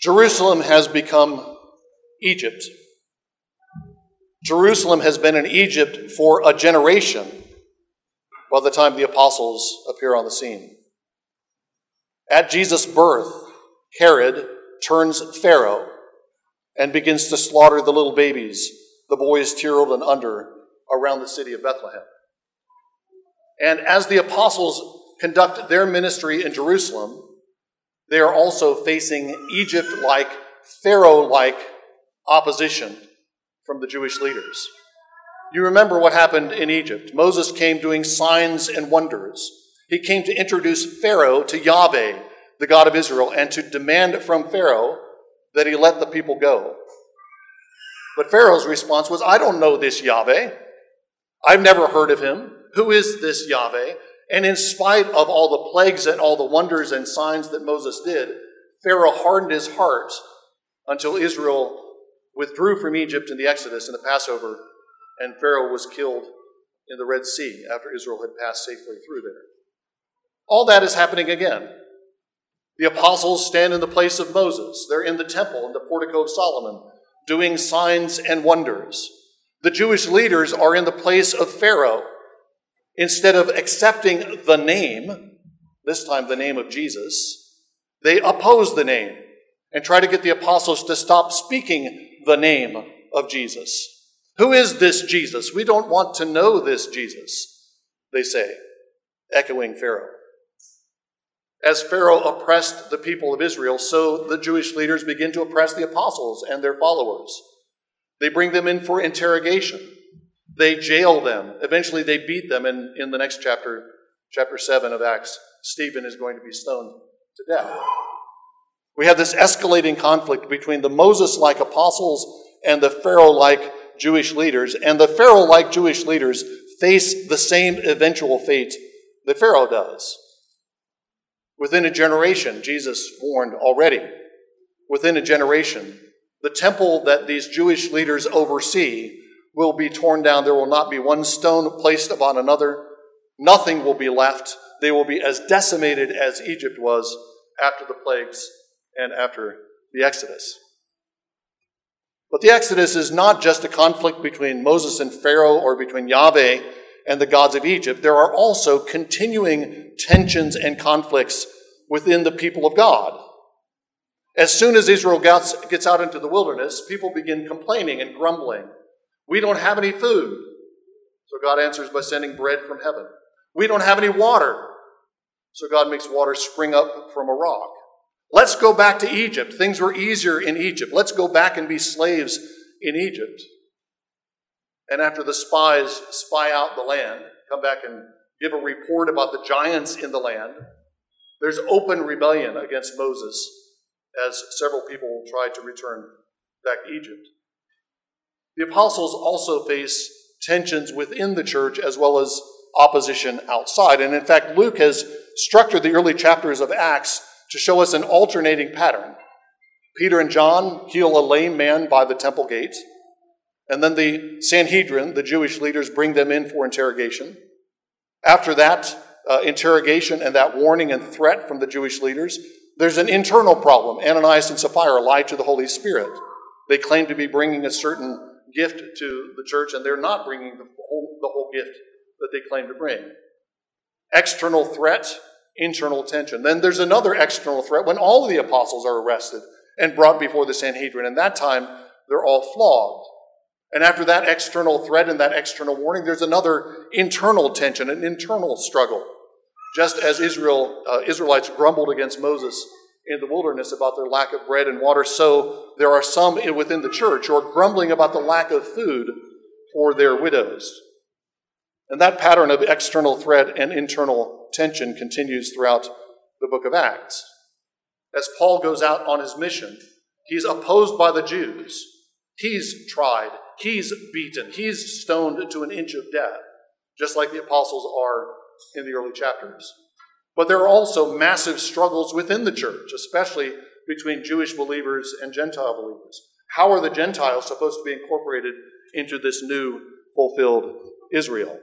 Jerusalem has become Egypt. Jerusalem has been in Egypt for a generation by the time the apostles appear on the scene. At Jesus' birth, Herod turns Pharaoh and begins to slaughter the little babies, the boys tiered and under, around the city of Bethlehem. And as the apostles conduct their ministry in Jerusalem, they are also facing Egypt like, Pharaoh like opposition from the Jewish leaders. You remember what happened in Egypt. Moses came doing signs and wonders. He came to introduce Pharaoh to Yahweh, the God of Israel, and to demand from Pharaoh that he let the people go. But Pharaoh's response was, I don't know this Yahweh. I've never heard of him. Who is this Yahweh? And in spite of all the plagues and all the wonders and signs that Moses did, Pharaoh hardened his heart until Israel withdrew from Egypt in the Exodus and the Passover, and Pharaoh was killed in the Red Sea after Israel had passed safely through there. All that is happening again. The apostles stand in the place of Moses. They're in the temple, in the portico of Solomon, doing signs and wonders. The Jewish leaders are in the place of Pharaoh Instead of accepting the name, this time the name of Jesus, they oppose the name and try to get the apostles to stop speaking the name of Jesus. Who is this Jesus? We don't want to know this Jesus, they say, echoing Pharaoh. As Pharaoh oppressed the people of Israel, so the Jewish leaders begin to oppress the apostles and their followers. They bring them in for interrogation. They jail them. Eventually, they beat them. And in the next chapter, chapter 7 of Acts, Stephen is going to be stoned to death. We have this escalating conflict between the Moses like apostles and the Pharaoh like Jewish leaders. And the Pharaoh like Jewish leaders face the same eventual fate that Pharaoh does. Within a generation, Jesus warned already, within a generation, the temple that these Jewish leaders oversee will be torn down. There will not be one stone placed upon another. Nothing will be left. They will be as decimated as Egypt was after the plagues and after the Exodus. But the Exodus is not just a conflict between Moses and Pharaoh or between Yahweh and the gods of Egypt. There are also continuing tensions and conflicts within the people of God. As soon as Israel gets, out into the wilderness, people begin complaining and grumbling. We don't have any food. So God answers by sending bread from heaven. We don't have any water. So God makes water spring up from a rock. Let's go back to Egypt. Things were easier in Egypt. Let's go back and be slaves in Egypt. And after the spies spy out the land, come back and give a report about the giants in the land, there's open rebellion against Moses as several people try to return back to Egypt. The apostles also face tensions within the church as well as opposition outside. And in fact, Luke has structured the early chapters of Acts to show us an alternating pattern. Peter and John heal a lame man by the temple gate. And then the Sanhedrin, the Jewish leaders, bring them in for interrogation. After that uh, interrogation and that warning and threat from the Jewish leaders, there's an internal problem. Ananias and Sapphira lie to the Holy Spirit. They claim to be bringing a certain gift to the church, and they're not bringing the whole, the whole gift that they claim to bring. External threat, internal tension. Then there's another external threat when all of the apostles are arrested and brought before the Sanhedrin. And that time, they're all flogged. And after that external threat and that external warning, there's another internal tension, an internal struggle. Just as Israel, uh, Israelites grumbled against Moses in the wilderness about their lack of bread and water, so there are some within the church who are grumbling about the lack of food for their widows. And that pattern of external threat and internal tension continues throughout the book of Acts. As Paul goes out on his mission, he's opposed by the Jews. He's tried, he's beaten, he's stoned to an inch of death, just like the apostles are in the early chapters. But there are also massive struggles within the church, especially between Jewish believers and Gentile believers. How are the Gentiles supposed to be incorporated into this new fulfilled Israel?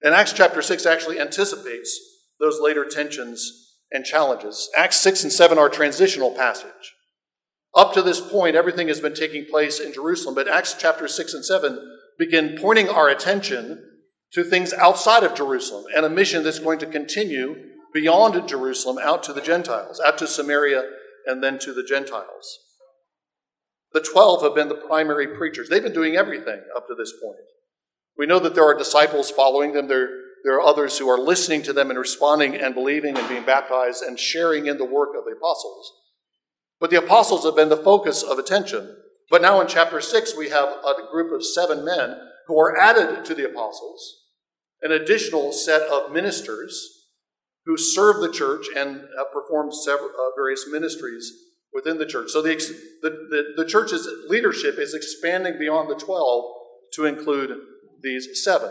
And Acts chapter 6 actually anticipates those later tensions and challenges. Acts 6 and 7 are transitional passage. Up to this point, everything has been taking place in Jerusalem, but Acts chapter 6 and 7 begin pointing our attention to things outside of Jerusalem and a mission that's going to continue beyond Jerusalem out to the Gentiles, out to Samaria, and then to the Gentiles. The 12 have been the primary preachers. They've been doing everything up to this point. We know that there are disciples following them. There, there are others who are listening to them and responding and believing and being baptized and sharing in the work of the apostles. But the apostles have been the focus of attention. But now in chapter 6, we have a group of seven men who are added to the apostles, an additional set of ministers who serve the church and have performed several, uh, various ministries within the church. So the, the, the, the church's leadership is expanding beyond the 12 to include these seven.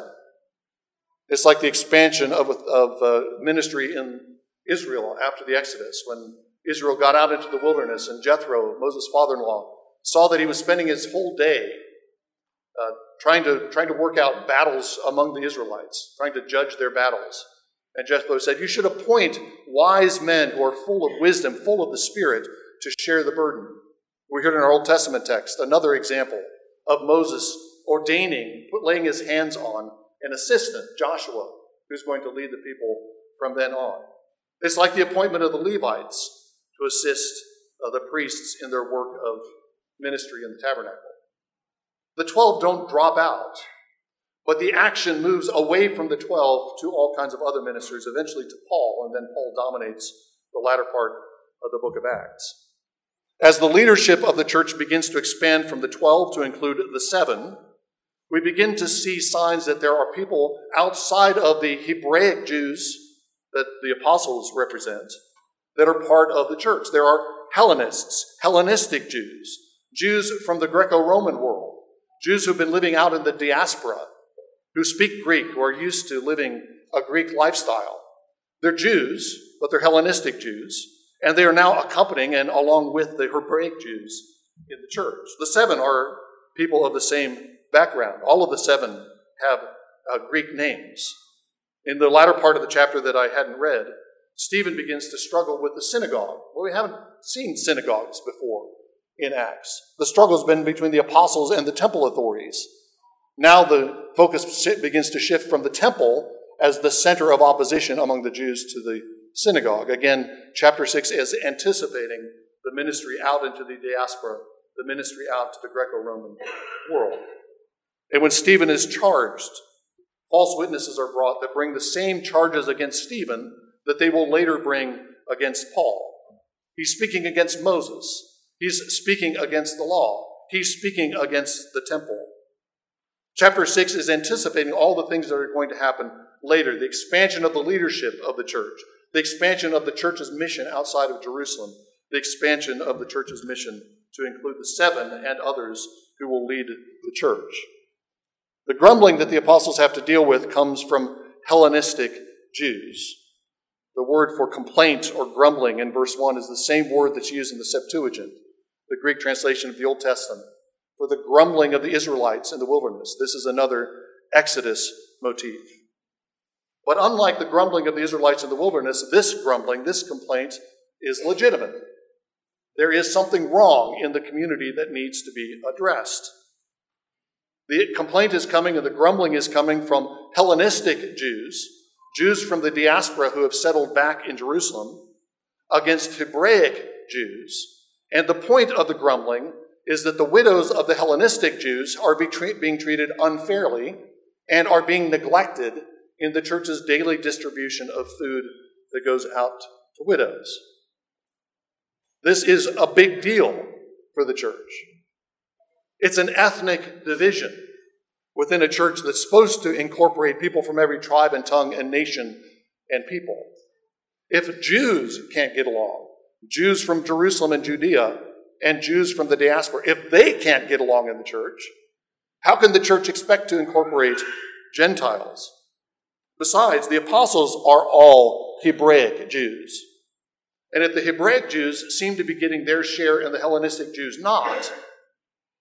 It's like the expansion of, of uh, ministry in Israel after the Exodus, when Israel got out into the wilderness and Jethro, Moses' father in law, saw that he was spending his whole day uh, trying, to, trying to work out battles among the Israelites, trying to judge their battles. And Jethro said, You should appoint wise men who are full of wisdom, full of the Spirit, to share the burden. We heard in our Old Testament text another example of Moses ordaining, laying his hands on an assistant, Joshua, who's going to lead the people from then on. It's like the appointment of the Levites to assist uh, the priests in their work of ministry in the tabernacle. The 12 don't drop out, but the action moves away from the 12 to all kinds of other ministers, eventually to Paul, and then Paul dominates the latter part of the book of Acts. As the leadership of the church begins to expand from the 12 to include the seven, we begin to see signs that there are people outside of the Hebraic Jews that the apostles represent that are part of the church. There are Hellenists, Hellenistic Jews, Jews from the Greco Roman world, Jews who've been living out in the diaspora, who speak Greek, who are used to living a Greek lifestyle. They're Jews, but they're Hellenistic Jews, and they are now accompanying and along with the Hebraic Jews in the church. The seven are people of the same background. All of the seven have uh, Greek names. In the latter part of the chapter that I hadn't read, Stephen begins to struggle with the synagogue. Well, we haven't seen synagogues before in Acts. The struggle has been between the apostles and the temple authorities. Now the focus begins to shift from the temple as the center of opposition among the Jews to the synagogue. Again, chapter 6 is anticipating the ministry out into the diaspora, the ministry out to the Greco Roman world. And when Stephen is charged, false witnesses are brought that bring the same charges against Stephen that they will later bring against Paul. He's speaking against Moses. He's speaking against the law. He's speaking against the temple. Chapter 6 is anticipating all the things that are going to happen later the expansion of the leadership of the church, the expansion of the church's mission outside of Jerusalem, the expansion of the church's mission to include the seven and others who will lead the church. The grumbling that the apostles have to deal with comes from Hellenistic Jews. The word for complaint or grumbling in verse 1 is the same word that's used in the Septuagint, the Greek translation of the Old Testament, for the grumbling of the Israelites in the wilderness. This is another Exodus motif. But unlike the grumbling of the Israelites in the wilderness, this grumbling, this complaint, is legitimate. There is something wrong in the community that needs to be addressed. The complaint is coming and the grumbling is coming from Hellenistic Jews, Jews from the diaspora who have settled back in Jerusalem, against Hebraic Jews. And the point of the grumbling is that the widows of the Hellenistic Jews are being treated unfairly and are being neglected in the church's daily distribution of food that goes out to widows. This is a big deal for the church. It's an ethnic division within a church that's supposed to incorporate people from every tribe and tongue and nation and people. If Jews can't get along, Jews from Jerusalem and Judea and Jews from the diaspora, if they can't get along in the church, how can the church expect to incorporate Gentiles? Besides, the apostles are all Hebraic Jews. And if the Hebraic Jews seem to be getting their share and the Hellenistic Jews not,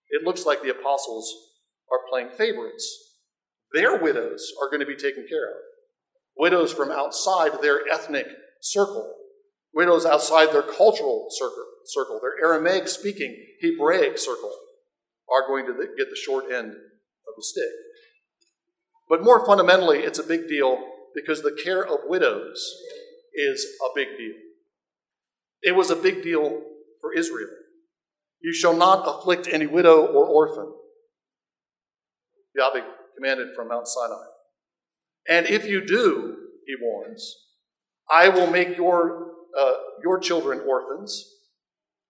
it looks like the apostles are playing favorites. Their widows are going to be taken care of. Widows from outside their ethnic circle. Widows outside their cultural circle, their Aramaic speaking Hebraic circle, are going to get the short end of the stick. But more fundamentally, it's a big deal because the care of widows is a big deal. It was a big deal for Israel. You shall not afflict any widow or orphan. Yahweh commanded from Mount Sinai. And if you do, he warns, I will make your, uh, your children orphans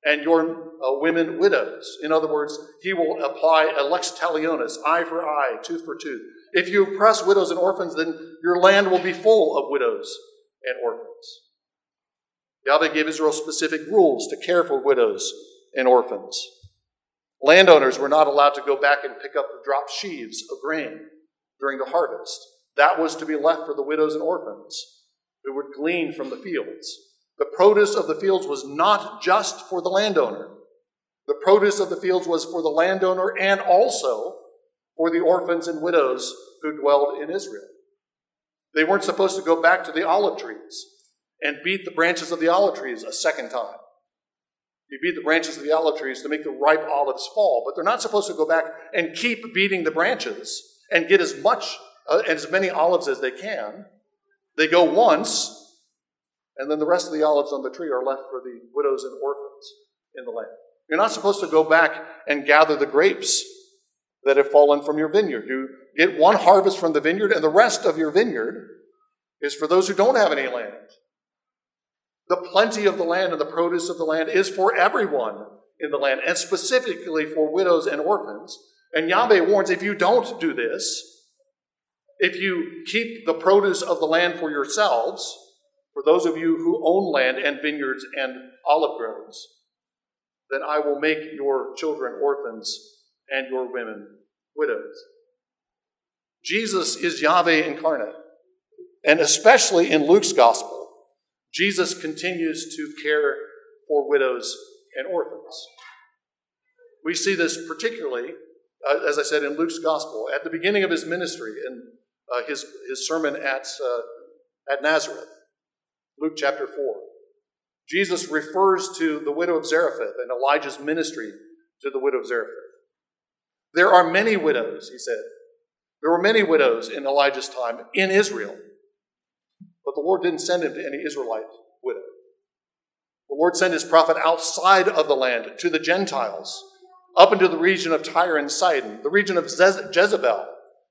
and your uh, women widows. In other words, he will apply a lex talionis, eye for eye, tooth for tooth. If you oppress widows and orphans, then your land will be full of widows and orphans. Yahweh gave Israel specific rules to care for widows and orphans. Landowners were not allowed to go back and pick up the dropped sheaves of grain during the harvest. That was to be left for the widows and orphans who would glean from the fields. The produce of the fields was not just for the landowner. The produce of the fields was for the landowner and also for the orphans and widows who dwelled in Israel. They weren't supposed to go back to the olive trees and beat the branches of the olive trees a second time. You beat the branches of the olive trees to make the ripe olives fall, but they're not supposed to go back and keep beating the branches and get as much uh, as many olives as they can. They go once, and then the rest of the olives on the tree are left for the widows and orphans in the land. You're not supposed to go back and gather the grapes that have fallen from your vineyard. You get one harvest from the vineyard, and the rest of your vineyard is for those who don't have any land. The plenty of the land and the produce of the land is for everyone in the land, and specifically for widows and orphans. And Yahweh warns if you don't do this, if you keep the produce of the land for yourselves, for those of you who own land and vineyards and olive groves, then I will make your children orphans and your women widows. Jesus is Yahweh incarnate. And especially in Luke's gospel, Jesus continues to care for widows and orphans. We see this particularly, uh, as I said, in Luke's gospel. At the beginning of his ministry, in uh, his, his sermon at, uh, at Nazareth, Luke chapter 4, Jesus refers to the widow of Zarephath and Elijah's ministry to the widow of Zarephath. There are many widows, he said. There were many widows in Elijah's time in Israel, but the Lord didn't send him to any Israelite widow. The Lord sent his prophet outside of the land to the Gentiles, up into the region of Tyre and Sidon, the region of Jezebel,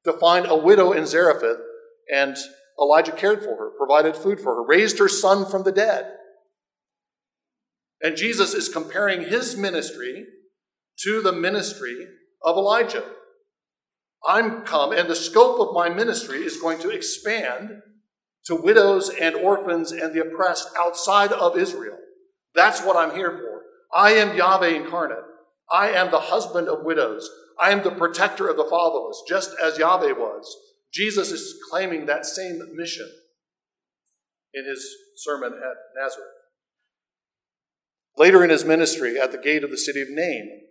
to find a widow in Zarephath, and Elijah cared for her, provided food for her, raised her son from the dead. And Jesus is comparing his ministry to the ministry of Elijah. I'm come, and the scope of my ministry is going to expand to widows and orphans and the oppressed outside of Israel. That's what I'm here for. I am Yahweh incarnate. I am the husband of widows. I am the protector of the fatherless, just as Yahweh was. Jesus is claiming that same mission in his sermon at Nazareth. Later in his ministry, at the gate of the city of Nain,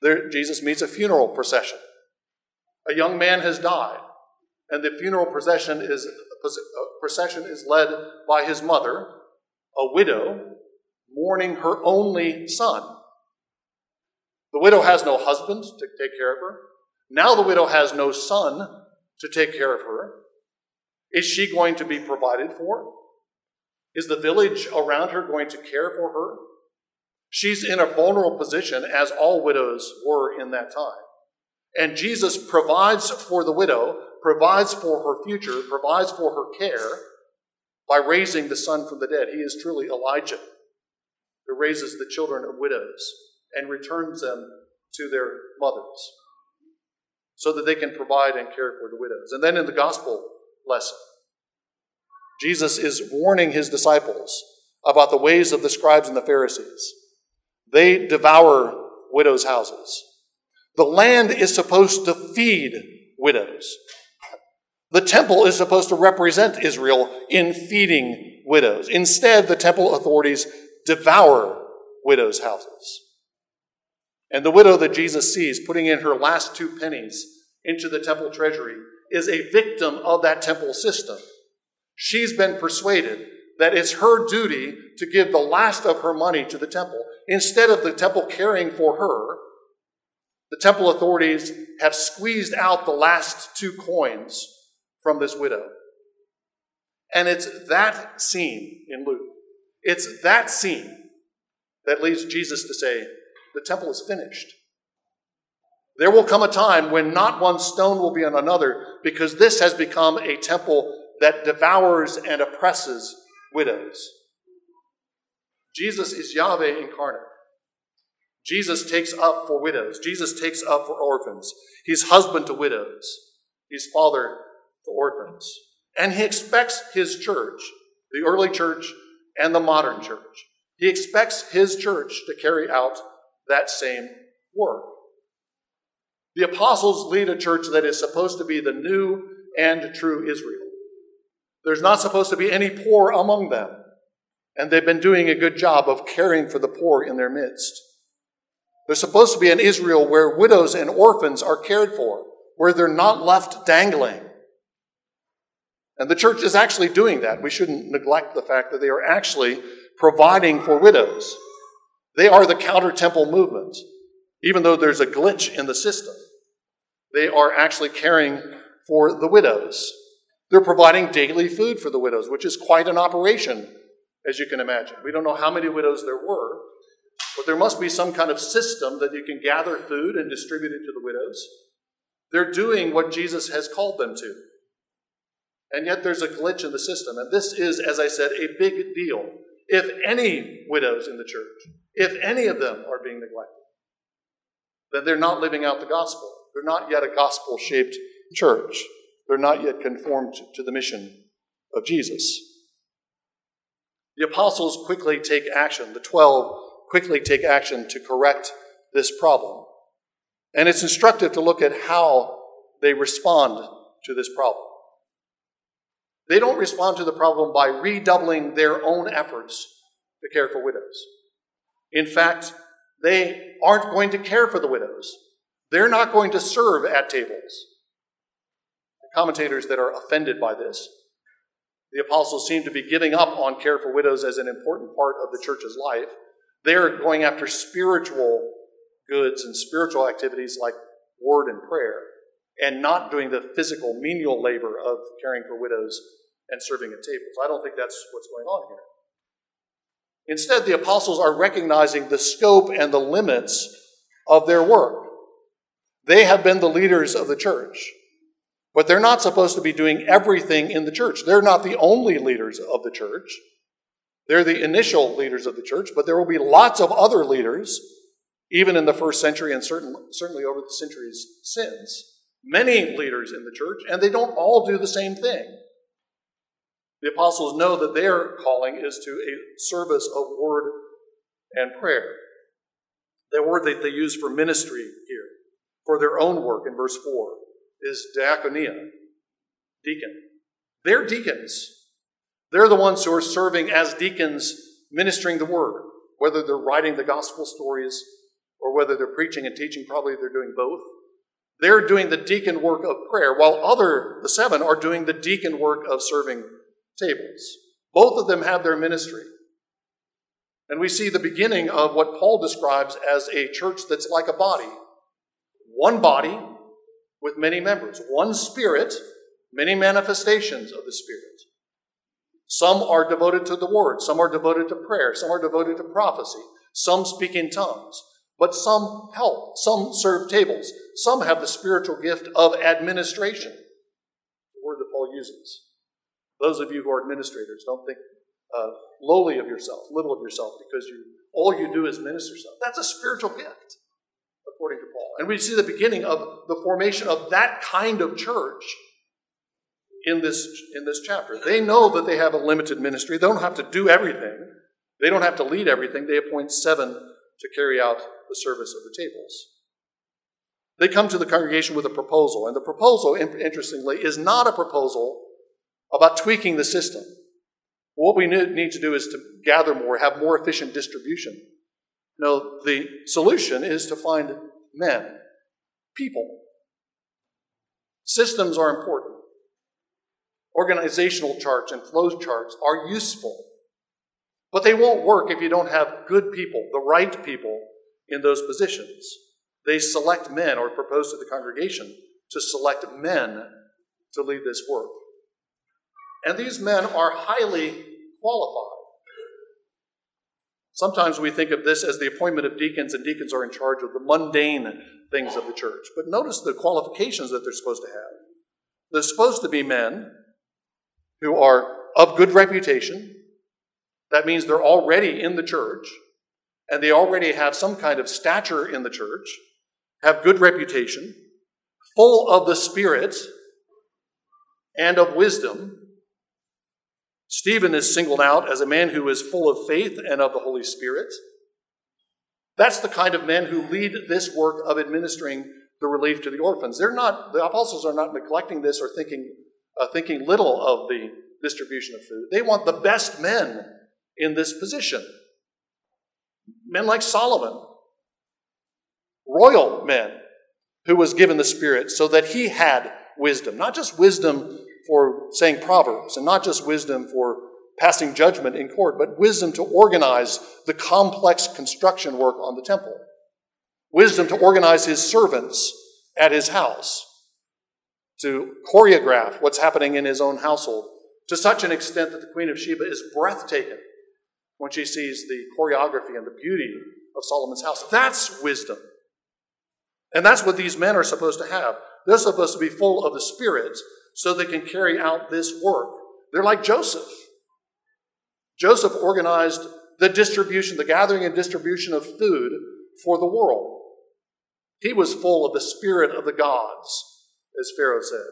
there, Jesus meets a funeral procession. A young man has died, and the funeral procession is, procession is led by his mother, a widow, mourning her only son. The widow has no husband to take care of her. Now the widow has no son to take care of her. Is she going to be provided for? Is the village around her going to care for her? She's in a vulnerable position, as all widows were in that time. And Jesus provides for the widow, provides for her future, provides for her care by raising the son from the dead. He is truly Elijah, who raises the children of widows and returns them to their mothers so that they can provide and care for the widows. And then in the gospel lesson, Jesus is warning his disciples about the ways of the scribes and the Pharisees. They devour widows' houses. The land is supposed to feed widows. The temple is supposed to represent Israel in feeding widows. Instead, the temple authorities devour widows' houses. And the widow that Jesus sees putting in her last two pennies into the temple treasury is a victim of that temple system. She's been persuaded that it's her duty to give the last of her money to the temple. Instead of the temple caring for her, the temple authorities have squeezed out the last two coins from this widow. And it's that scene in Luke, it's that scene that leads Jesus to say, The temple is finished. There will come a time when not one stone will be on another because this has become a temple that devours and oppresses widows. Jesus is Yahweh incarnate. Jesus takes up for widows. Jesus takes up for orphans. He's husband to widows. He's father to orphans. And he expects his church, the early church and the modern church, he expects his church to carry out that same work. The apostles lead a church that is supposed to be the new and true Israel. There's not supposed to be any poor among them. And they've been doing a good job of caring for the poor in their midst. There's supposed to be an Israel where widows and orphans are cared for, where they're not left dangling. And the church is actually doing that. We shouldn't neglect the fact that they are actually providing for widows. They are the counter temple movement, even though there's a glitch in the system. They are actually caring for the widows. They're providing daily food for the widows, which is quite an operation, as you can imagine. We don't know how many widows there were, but there must be some kind of system that you can gather food and distribute it to the widows. They're doing what Jesus has called them to. And yet there's a glitch in the system. And this is, as I said, a big deal. If any widows in the church, if any of them are being neglected, then they're not living out the gospel. They're not yet a gospel shaped church. They're not yet conformed to the mission of Jesus. The apostles quickly take action. The twelve quickly take action to correct this problem. And it's instructive to look at how they respond to this problem. They don't respond to the problem by redoubling their own efforts to care for widows. In fact, they aren't going to care for the widows. They're not going to serve at tables The commentators that are offended by this. The apostles seem to be giving up on care for widows as an important part of the church's life. They're going after spiritual goods and spiritual activities like word and prayer, and not doing the physical, menial labor of caring for widows and serving at tables. I don't think that's what's going on here. Instead, the apostles are recognizing the scope and the limits of their work. They have been the leaders of the church. But they're not supposed to be doing everything in the church. They're not the only leaders of the church. They're the initial leaders of the church, but there will be lots of other leaders, even in the first century and certain, certainly over the centuries since. Many leaders in the church, and they don't all do the same thing. The apostles know that their calling is to a service of word and prayer. The word that they use for ministry here, for their own work in verse 4 is diaconia, deacon. They're deacons. They're the ones who are serving as deacons, ministering the word, whether they're writing the gospel stories or whether they're preaching and teaching, probably they're doing both. They're doing the deacon work of prayer, while other, the seven, are doing the deacon work of serving tables. Both of them have their ministry. And we see the beginning of what Paul describes as a church that's like a body. One body, with many members. One Spirit, many manifestations of the Spirit. Some are devoted to the Word, some are devoted to prayer, some are devoted to prophecy, some speak in tongues, but some help, some serve tables, some have the spiritual gift of administration, the word that Paul uses. Those of you who are administrators, don't think uh, lowly of yourself, little of yourself, because you all you do is minister stuff. That's a spiritual gift according to Paul. And we see the beginning of the formation of that kind of church in this, in this chapter. They know that they have a limited ministry. They don't have to do everything, they don't have to lead everything. They appoint seven to carry out the service of the tables. They come to the congregation with a proposal, and the proposal, interestingly, is not a proposal about tweaking the system. What we need to do is to gather more, have more efficient distribution. No, the solution is to find men, people. Systems are important. Organizational charts and flow charts are useful. But they won't work if you don't have good people, the right people in those positions. They select men or propose to the congregation to select men to lead this work. And these men are highly qualified. Sometimes we think of this as the appointment of deacons, and deacons are in charge of the mundane things of the church. But notice the qualifications that they're supposed to have. They're supposed to be men who are of good reputation. That means they're already in the church, and they already have some kind of stature in the church, have good reputation, full of the Spirit and of wisdom. Stephen is singled out as a man who is full of faith and of the Holy Spirit. That's the kind of men who lead this work of administering the relief to the orphans. They're not, the apostles are not neglecting this or thinking, uh, thinking little of the distribution of food. They want the best men in this position. Men like Solomon, royal men who was given the Spirit so that he had wisdom. Not just wisdom for saying proverbs, and not just wisdom for passing judgment in court, but wisdom to organize the complex construction work on the temple. Wisdom to organize his servants at his house, to choreograph what's happening in his own household to such an extent that the Queen of Sheba is breathtaking when she sees the choreography and the beauty of Solomon's house. That's wisdom. And that's what these men are supposed to have. They're supposed to be full of the Spirit so they can carry out this work. They're like Joseph. Joseph organized the distribution, the gathering and distribution of food for the world. He was full of the spirit of the gods, as Pharaoh said.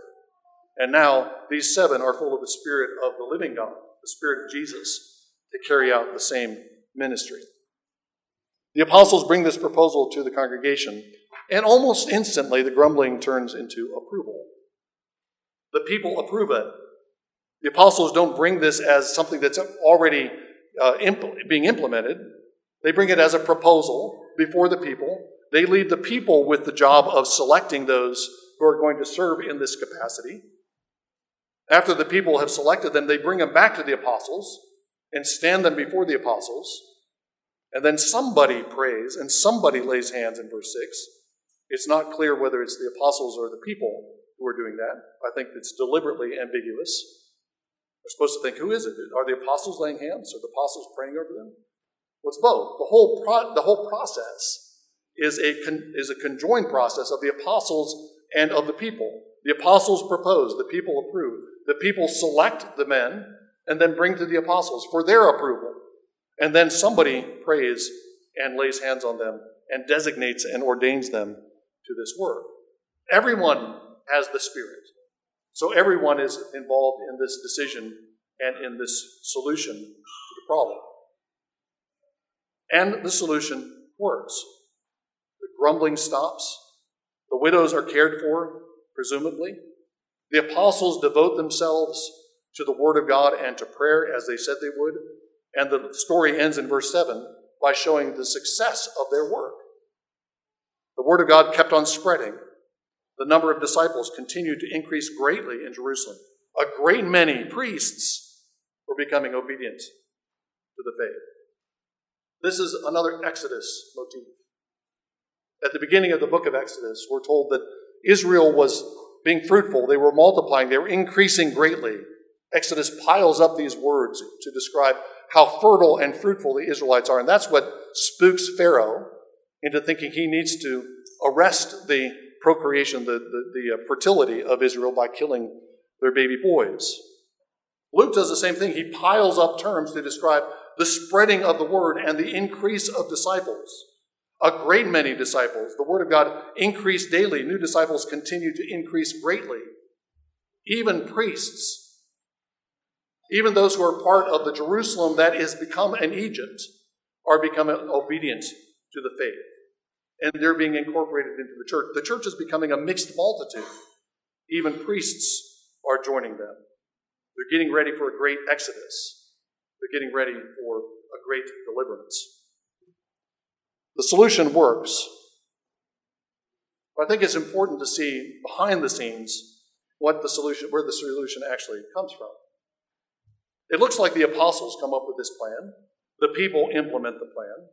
And now these seven are full of the Spirit of the living God, the Spirit of Jesus, to carry out the same ministry. The apostles bring this proposal to the congregation, and almost instantly the grumbling turns into approval. The people approve it. The apostles don't bring this as something that's already uh, being implemented, they bring it as a proposal before the people. They leave the people with the job of selecting those who are going to serve in this capacity. After the people have selected them, they bring them back to the apostles and stand them before the apostles. And then somebody prays and somebody lays hands in verse 6. It's not clear whether it's the apostles or the people who are doing that. I think it's deliberately ambiguous. We're supposed to think, who is it? Are the apostles laying hands? Are the apostles praying over them? Well, it's both. The whole, pro- the whole process is a, con- is a conjoined process of the apostles and of the people. The apostles propose, the people approve. The people select the men and then bring to the apostles for their approval. And then somebody prays and lays hands on them and designates and ordains them to this work. Everyone has the Spirit. So everyone is involved in this decision and in this solution to the problem. And the solution works. The grumbling stops. The widows are cared for, presumably. The apostles devote themselves to the Word of God and to prayer as they said they would. And the story ends in verse 7 by showing the success of their work. The Word of God kept on spreading. The number of disciples continued to increase greatly in Jerusalem. A great many priests were becoming obedient to the faith. This is another Exodus motif. At the beginning of the book of Exodus, we're told that Israel was being fruitful, they were multiplying, they were increasing greatly. Exodus piles up these words to describe how fertile and fruitful the Israelites are. And that's what spooks Pharaoh into thinking he needs to arrest the procreation, the, the, the uh, fertility of Israel by killing their baby boys. Luke does the same thing. He piles up terms to describe the spreading of the word and the increase of disciples a great many disciples. The Word of God increased daily. New disciples continue to increase greatly. Even priests, even those who are part of the Jerusalem that has become an Egypt, are becoming obedient to the faith. And they're being incorporated into the church. The church is becoming a mixed multitude. Even priests are joining them. They're getting ready for a great exodus. They're getting ready for a great deliverance. The solution works. But I think it's important to see behind the scenes what the solution, where the solution actually comes from. It looks like the apostles come up with this plan. The people implement the plan,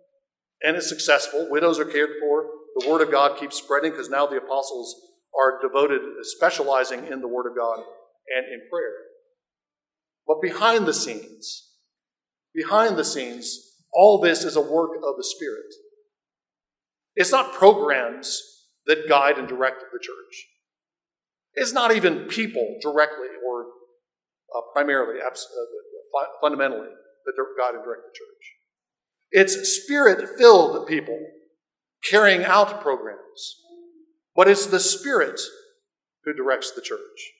and it's successful. Widows are cared for. The Word of God keeps spreading because now the apostles are devoted, specializing in the Word of God and in prayer. But behind the scenes, behind the scenes, all this is a work of the Spirit. It's not programs that guide and direct the church. It's not even people directly or uh, primarily, abs- uh, fundamentally, that guide and direct the church. It's spirit filled people carrying out programs. But it's the Spirit who directs the church.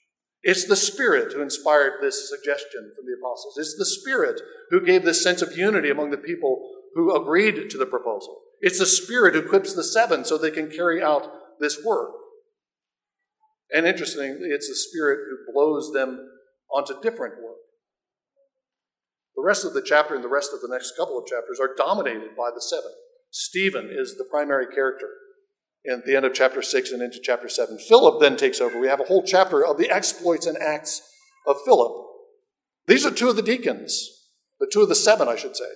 It's the Spirit who inspired this suggestion from the apostles. It's the Spirit who gave this sense of unity among the people who agreed to the proposal. It's the Spirit who equips the seven so they can carry out this work. And interestingly, it's the Spirit who blows them onto different work. The rest of the chapter and the rest of the next couple of chapters are dominated by the seven. Stephen is the primary character in the end of chapter 6 and into chapter 7. Philip then takes over. We have a whole chapter of the exploits and acts of Philip. These are two of the deacons, the two of the seven, I should say.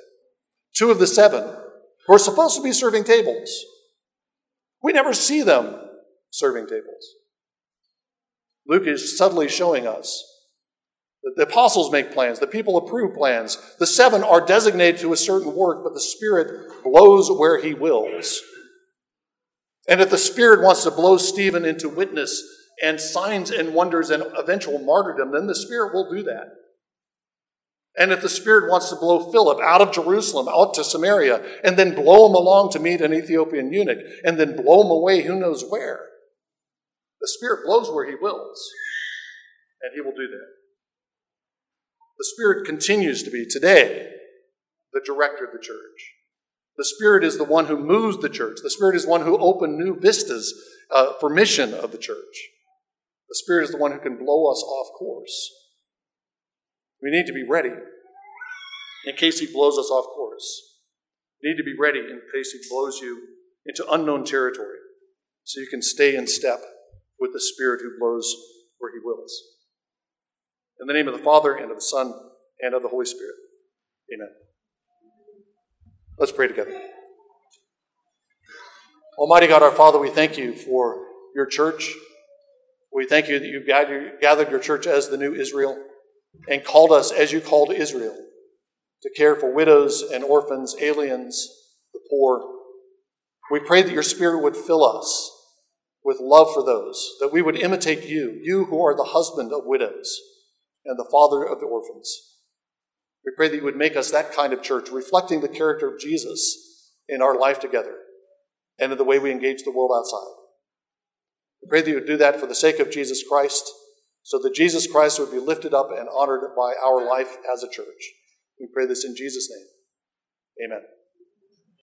Two of the seven who are supposed to be serving tables. We never see them serving tables. Luke is subtly showing us the apostles make plans, the people approve plans. The seven are designated to a certain work, but the Spirit blows where He wills. And if the Spirit wants to blow Stephen into witness and signs and wonders and eventual martyrdom, then the Spirit will do that. And if the Spirit wants to blow Philip out of Jerusalem, out to Samaria, and then blow him along to meet an Ethiopian eunuch, and then blow him away who knows where, the Spirit blows where He wills, and He will do that. The Spirit continues to be today the director of the church. The Spirit is the one who moves the church. The Spirit is one who opened new vistas uh, for mission of the church. The Spirit is the one who can blow us off course. We need to be ready in case He blows us off course. We need to be ready in case He blows you into unknown territory so you can stay in step with the Spirit who blows where He wills. In the name of the Father, and of the Son, and of the Holy Spirit. Amen. Let's pray together. Almighty God, our Father, we thank you for your church. We thank you that you gathered your church as the new Israel and called us as you called Israel to care for widows and orphans, aliens, the poor. We pray that your Spirit would fill us with love for those, that we would imitate you, you who are the husband of widows and the father of the orphans. We pray that you would make us that kind of church, reflecting the character of Jesus in our life together and in the way we engage the world outside. We pray that you would do that for the sake of Jesus Christ, so that Jesus Christ would be lifted up and honored by our life as a church. We pray this in Jesus' name. Amen.